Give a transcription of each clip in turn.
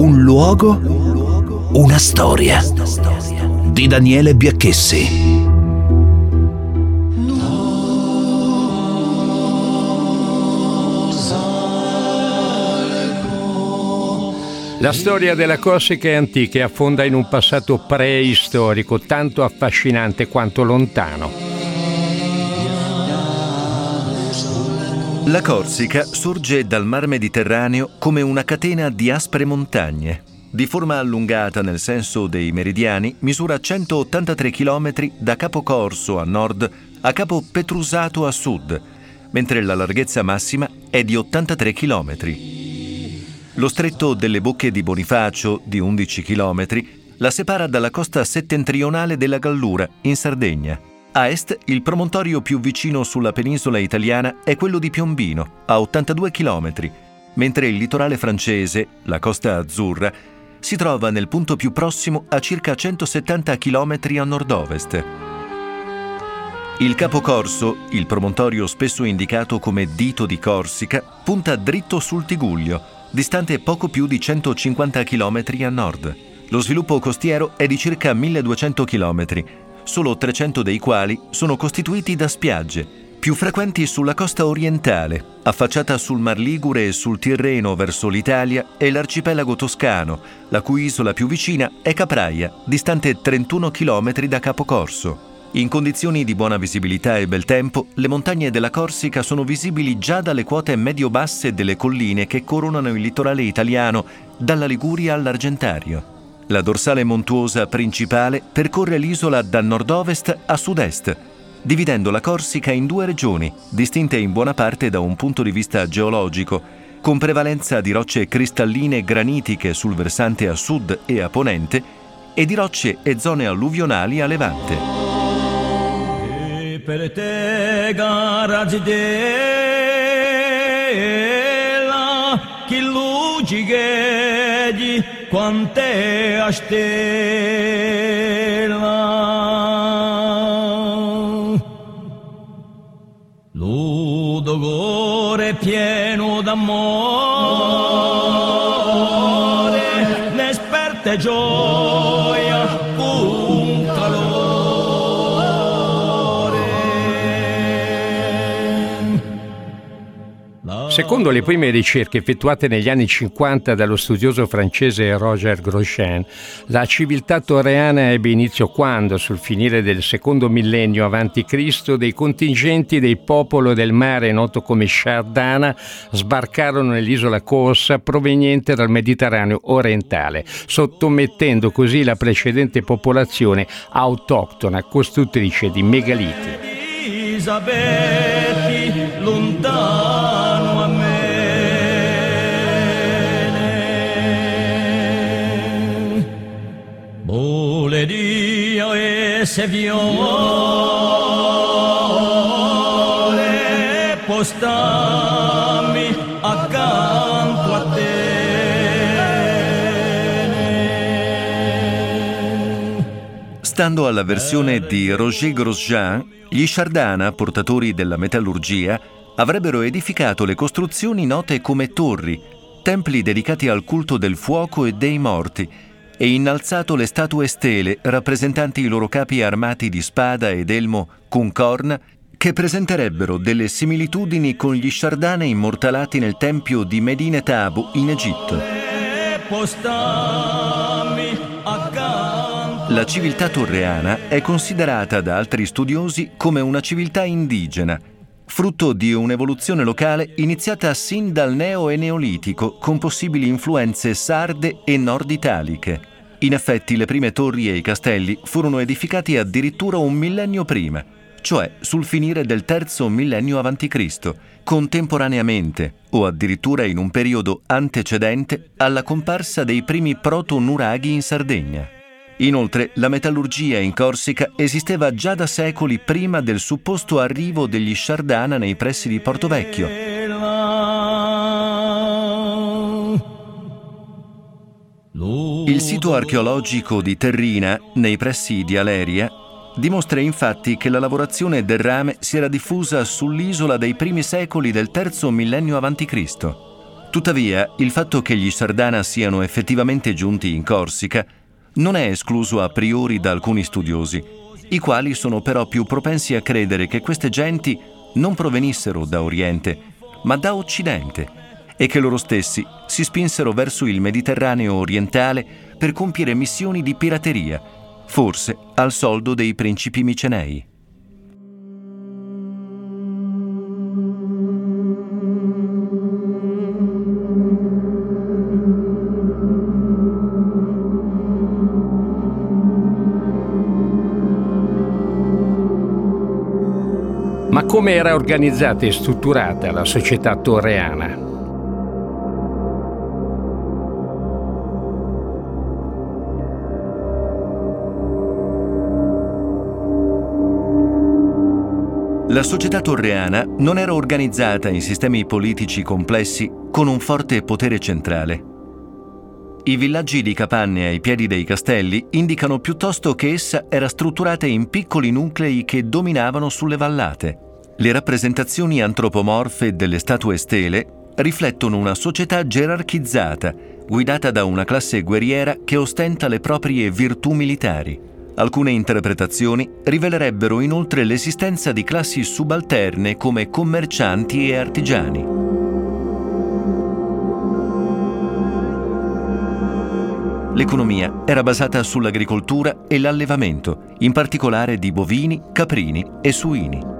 Un luogo, una storia di Daniele Biacchessi. La storia della Corsica è antica e affonda in un passato preistorico, tanto affascinante quanto lontano. La Corsica sorge dal mar Mediterraneo come una catena di aspre montagne. Di forma allungata nel senso dei meridiani, misura 183 km da Capo Corso a nord a Capo Petrusato a sud, mentre la larghezza massima è di 83 km. Lo stretto delle Bocche di Bonifacio, di 11 km, la separa dalla costa settentrionale della Gallura, in Sardegna. A est, il promontorio più vicino sulla penisola italiana è quello di Piombino, a 82 km, mentre il litorale francese, la Costa Azzurra, si trova nel punto più prossimo a circa 170 km a nord-ovest. Il Capo Corso, il promontorio spesso indicato come dito di Corsica, punta dritto sul Tiguglio, distante poco più di 150 km a nord. Lo sviluppo costiero è di circa 1200 km, solo 300 dei quali sono costituiti da spiagge, più frequenti sulla costa orientale, affacciata sul Mar Ligure e sul Tirreno verso l'Italia e l'arcipelago toscano, la cui isola più vicina è Capraia, distante 31 km da Capocorso. In condizioni di buona visibilità e bel tempo, le montagne della Corsica sono visibili già dalle quote medio-basse delle colline che coronano il litorale italiano, dalla Liguria all'Argentario. La dorsale montuosa principale percorre l'isola da nord-ovest a sud-est, dividendo la Corsica in due regioni, distinte in buona parte da un punto di vista geologico, con prevalenza di rocce cristalline granitiche sul versante a sud e a ponente e di rocce e zone alluvionali a levante. Per te garagidela chi luci di quante a stella Ludogore pieno d'amore n'esperte gioia Secondo le prime ricerche effettuate negli anni 50 dallo studioso francese Roger Grosjean, la civiltà torreana ebbe inizio quando, sul finire del secondo millennio a.C., dei contingenti del popolo del mare noto come Shardana sbarcarono nell'isola Corsa proveniente dal Mediterraneo orientale, sottomettendo così la precedente popolazione autoctona costruttrice di megaliti. Elisabeti, lontano Dio e se viole postami accanto a te. Stando alla versione di Roger Grosjean, gli Shardana, portatori della metallurgia, avrebbero edificato le costruzioni note come torri, templi dedicati al culto del fuoco e dei morti, e innalzato le statue stele rappresentanti i loro capi armati di spada ed elmo con corna che presenterebbero delle similitudini con gli Shardana immortalati nel tempio di Medine Tabu in Egitto. La civiltà torreana è considerata da altri studiosi come una civiltà indigena, frutto di un'evoluzione locale iniziata sin dal neo e neolitico con possibili influenze sarde e nord-italiche. In effetti le prime torri e i castelli furono edificati addirittura un millennio prima, cioè sul finire del terzo millennio a.C., contemporaneamente o addirittura in un periodo antecedente alla comparsa dei primi proto-nuraghi in Sardegna. Inoltre, la metallurgia in Corsica esisteva già da secoli prima del supposto arrivo degli Sciardana nei pressi di Porto Vecchio. Il sito archeologico di Terrina, nei pressi di Aleria, dimostra infatti che la lavorazione del rame si era diffusa sull'isola dei primi secoli del terzo millennio a.C. Tuttavia, il fatto che gli Sardana siano effettivamente giunti in Corsica non è escluso a priori da alcuni studiosi, i quali sono però più propensi a credere che queste genti non provenissero da Oriente, ma da Occidente, e che loro stessi si spinsero verso il Mediterraneo orientale per compiere missioni di pirateria, forse al soldo dei principi micenei. Ma come era organizzata e strutturata la società torreana? La società torreana non era organizzata in sistemi politici complessi con un forte potere centrale. I villaggi di capanne ai piedi dei castelli indicano piuttosto che essa era strutturata in piccoli nuclei che dominavano sulle vallate. Le rappresentazioni antropomorfe delle statue stele riflettono una società gerarchizzata, guidata da una classe guerriera che ostenta le proprie virtù militari. Alcune interpretazioni rivelerebbero inoltre l'esistenza di classi subalterne come commercianti e artigiani. L'economia era basata sull'agricoltura e l'allevamento, in particolare di bovini, caprini e suini.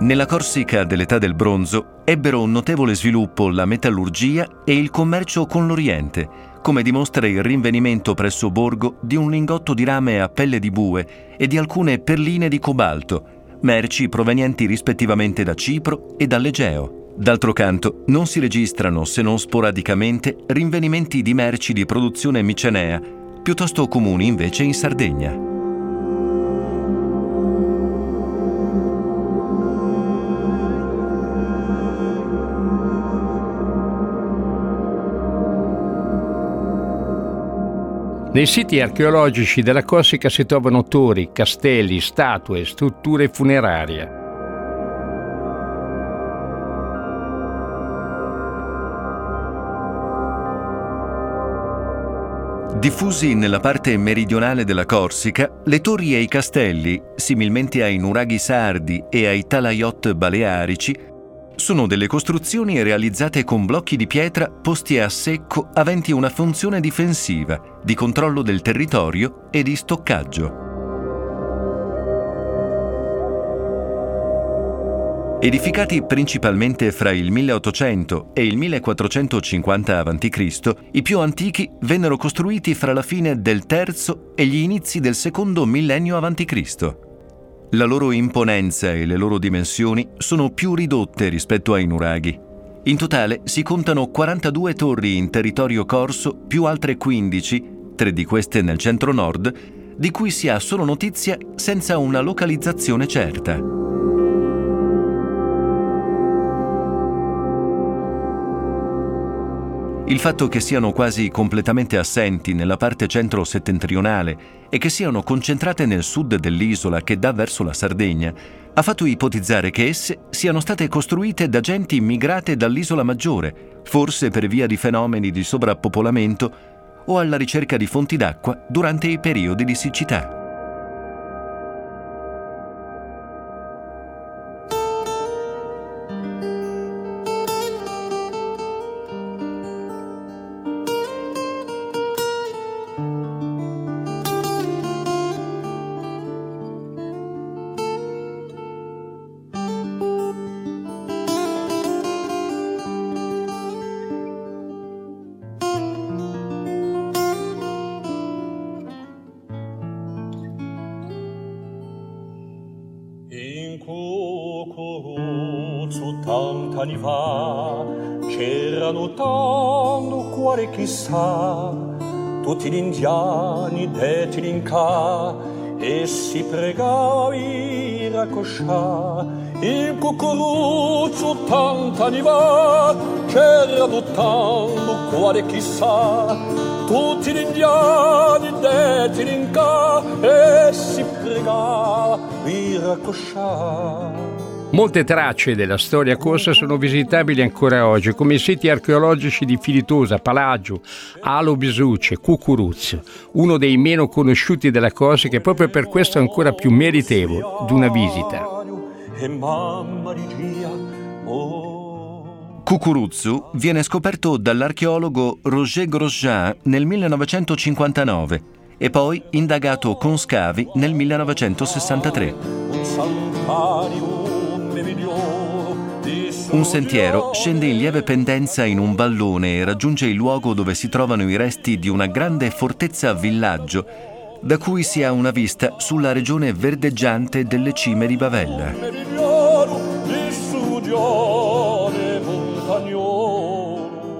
Nella Corsica dell'età del bronzo ebbero un notevole sviluppo la metallurgia e il commercio con l'Oriente, come dimostra il rinvenimento presso Borgo di un lingotto di rame a pelle di bue e di alcune perline di cobalto, merci provenienti rispettivamente da Cipro e dall'Egeo. D'altro canto, non si registrano, se non sporadicamente, rinvenimenti di merci di produzione micenea, piuttosto comuni invece in Sardegna. Nei siti archeologici della Corsica si trovano torri, castelli, statue, strutture funerarie. Diffusi nella parte meridionale della Corsica, le torri e i castelli, similmente ai nuraghi sardi e ai talaiot balearici, sono delle costruzioni realizzate con blocchi di pietra posti a secco aventi una funzione difensiva, di controllo del territorio e di stoccaggio. Edificati principalmente fra il 1800 e il 1450 a.C., i più antichi vennero costruiti fra la fine del III e gli inizi del secondo millennio a.C. La loro imponenza e le loro dimensioni sono più ridotte rispetto ai nuraghi. In totale si contano 42 torri in territorio corso più altre 15, tre di queste nel centro-nord, di cui si ha solo notizia senza una localizzazione certa. Il fatto che siano quasi completamente assenti nella parte centro-settentrionale e che siano concentrate nel sud dell'isola che dà verso la Sardegna ha fatto ipotizzare che esse siano state costruite da genti immigrate dall'isola maggiore, forse per via di fenomeni di sovrappopolamento o alla ricerca di fonti d'acqua durante i periodi di siccità. Anni fa. C'erano tanto cuore chissà tutti gli indiani detti in ca e si pregavi raccoscià il cucuruccio tanti fa c'erano tanto cuore chissà tutti gli indiani detti in ca e si pregavi raccoscià Molte tracce della storia corsa sono visitabili ancora oggi, come i siti archeologici di Filitosa, Palagio, Alo Bisucce, Cucuruzzo, uno dei meno conosciuti della Corsica e proprio per questo ancora più meritevole di una visita. Cucuruzzu viene scoperto dall'archeologo Roger Grosjean nel 1959 e poi indagato con scavi nel 1963. Un sentiero scende in lieve pendenza in un vallone e raggiunge il luogo dove si trovano i resti di una grande fortezza-villaggio da cui si ha una vista sulla regione verdeggiante delle cime di Bavella.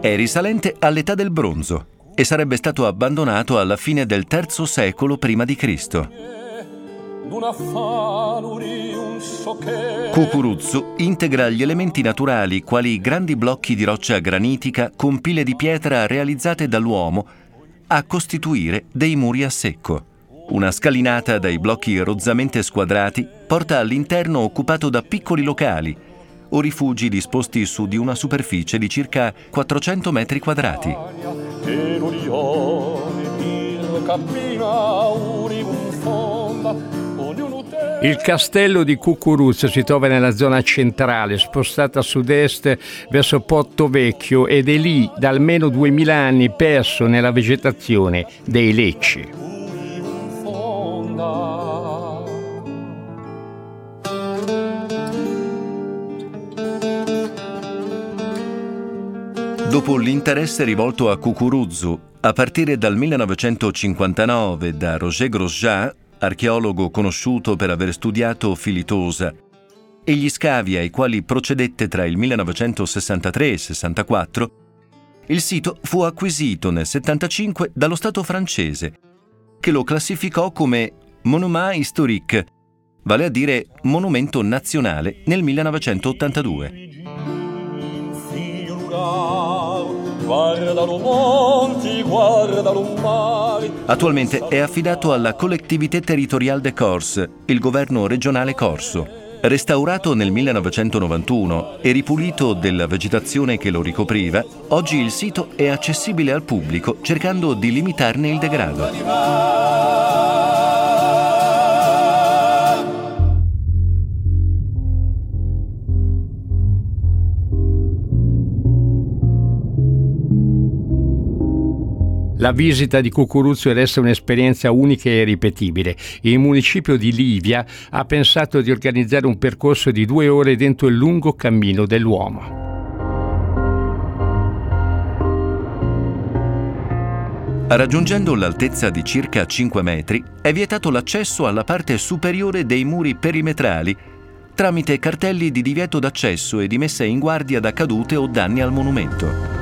È risalente all'età del bronzo e sarebbe stato abbandonato alla fine del III secolo prima di Cristo. Cucuruzzu integra gli elementi naturali quali grandi blocchi di roccia granitica con pile di pietra realizzate dall'uomo a costituire dei muri a secco. Una scalinata dai blocchi rozzamente squadrati porta all'interno occupato da piccoli locali o rifugi disposti su di una superficie di circa 400 metri quadrati. Il castello di Cucuruzzo si trova nella zona centrale, spostata a sud-est verso Porto Vecchio ed è lì da almeno 2000 anni perso nella vegetazione dei lecci. Dopo l'interesse rivolto a Cucuruzzu, a partire dal 1959 da Roger Grosjean, archeologo conosciuto per aver studiato Filitosa, e gli scavi ai quali procedette tra il 1963 e il 64, il sito fu acquisito nel 75 dallo Stato francese, che lo classificò come Monument historique, vale a dire monumento nazionale nel 1982. Attualmente è affidato alla Collectivité Territoriale de Corse, il governo regionale corso. Restaurato nel 1991 e ripulito della vegetazione che lo ricopriva, oggi il sito è accessibile al pubblico cercando di limitarne il degrado. La visita di Cucuruzzo resta un'esperienza unica e irripetibile. Il municipio di Livia ha pensato di organizzare un percorso di due ore dentro il lungo cammino dell'uomo. Raggiungendo l'altezza di circa 5 metri, è vietato l'accesso alla parte superiore dei muri perimetrali tramite cartelli di divieto d'accesso e di messa in guardia da cadute o danni al monumento.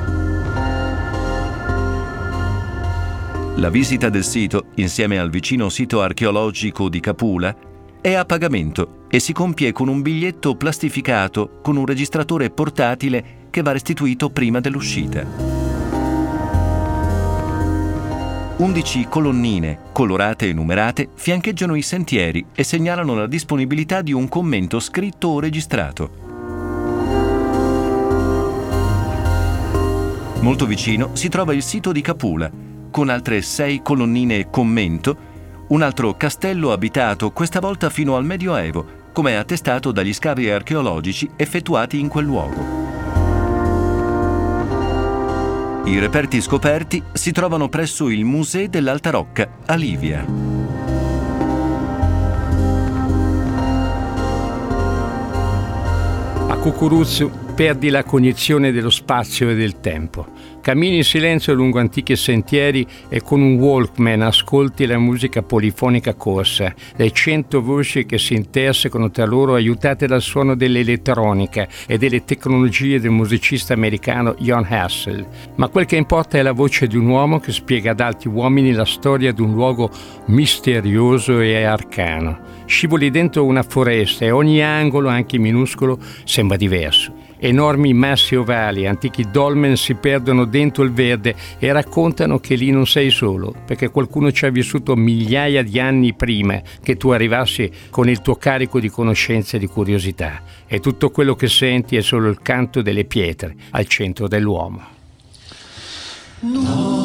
La visita del sito, insieme al vicino sito archeologico di Capula, è a pagamento e si compie con un biglietto plastificato con un registratore portatile che va restituito prima dell'uscita. 11 colonnine, colorate e numerate, fiancheggiano i sentieri e segnalano la disponibilità di un commento scritto o registrato. Molto vicino si trova il sito di Capula, con altre sei colonnine commento, un altro castello abitato questa volta fino al Medioevo, come attestato dagli scavi archeologici effettuati in quel luogo. I reperti scoperti si trovano presso il Museo dell'Alta Rocca a Livia. A Cucuruzzu perdi la cognizione dello spazio e del tempo. Cammini in silenzio lungo antichi sentieri e con un Walkman ascolti la musica polifonica corsa, le cento voci che si intersecano tra loro aiutate dal suono dell'elettronica e delle tecnologie del musicista americano Jon Hassel. Ma quel che importa è la voce di un uomo che spiega ad altri uomini la storia di un luogo misterioso e arcano. Scivoli dentro una foresta e ogni angolo, anche minuscolo, sembra diverso. Enormi massi ovali, antichi dolmen si perdono dentro il verde e raccontano che lì non sei solo, perché qualcuno ci ha vissuto migliaia di anni prima che tu arrivassi con il tuo carico di conoscenze e di curiosità. E tutto quello che senti è solo il canto delle pietre al centro dell'uomo. No.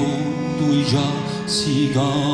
outro já se garanta.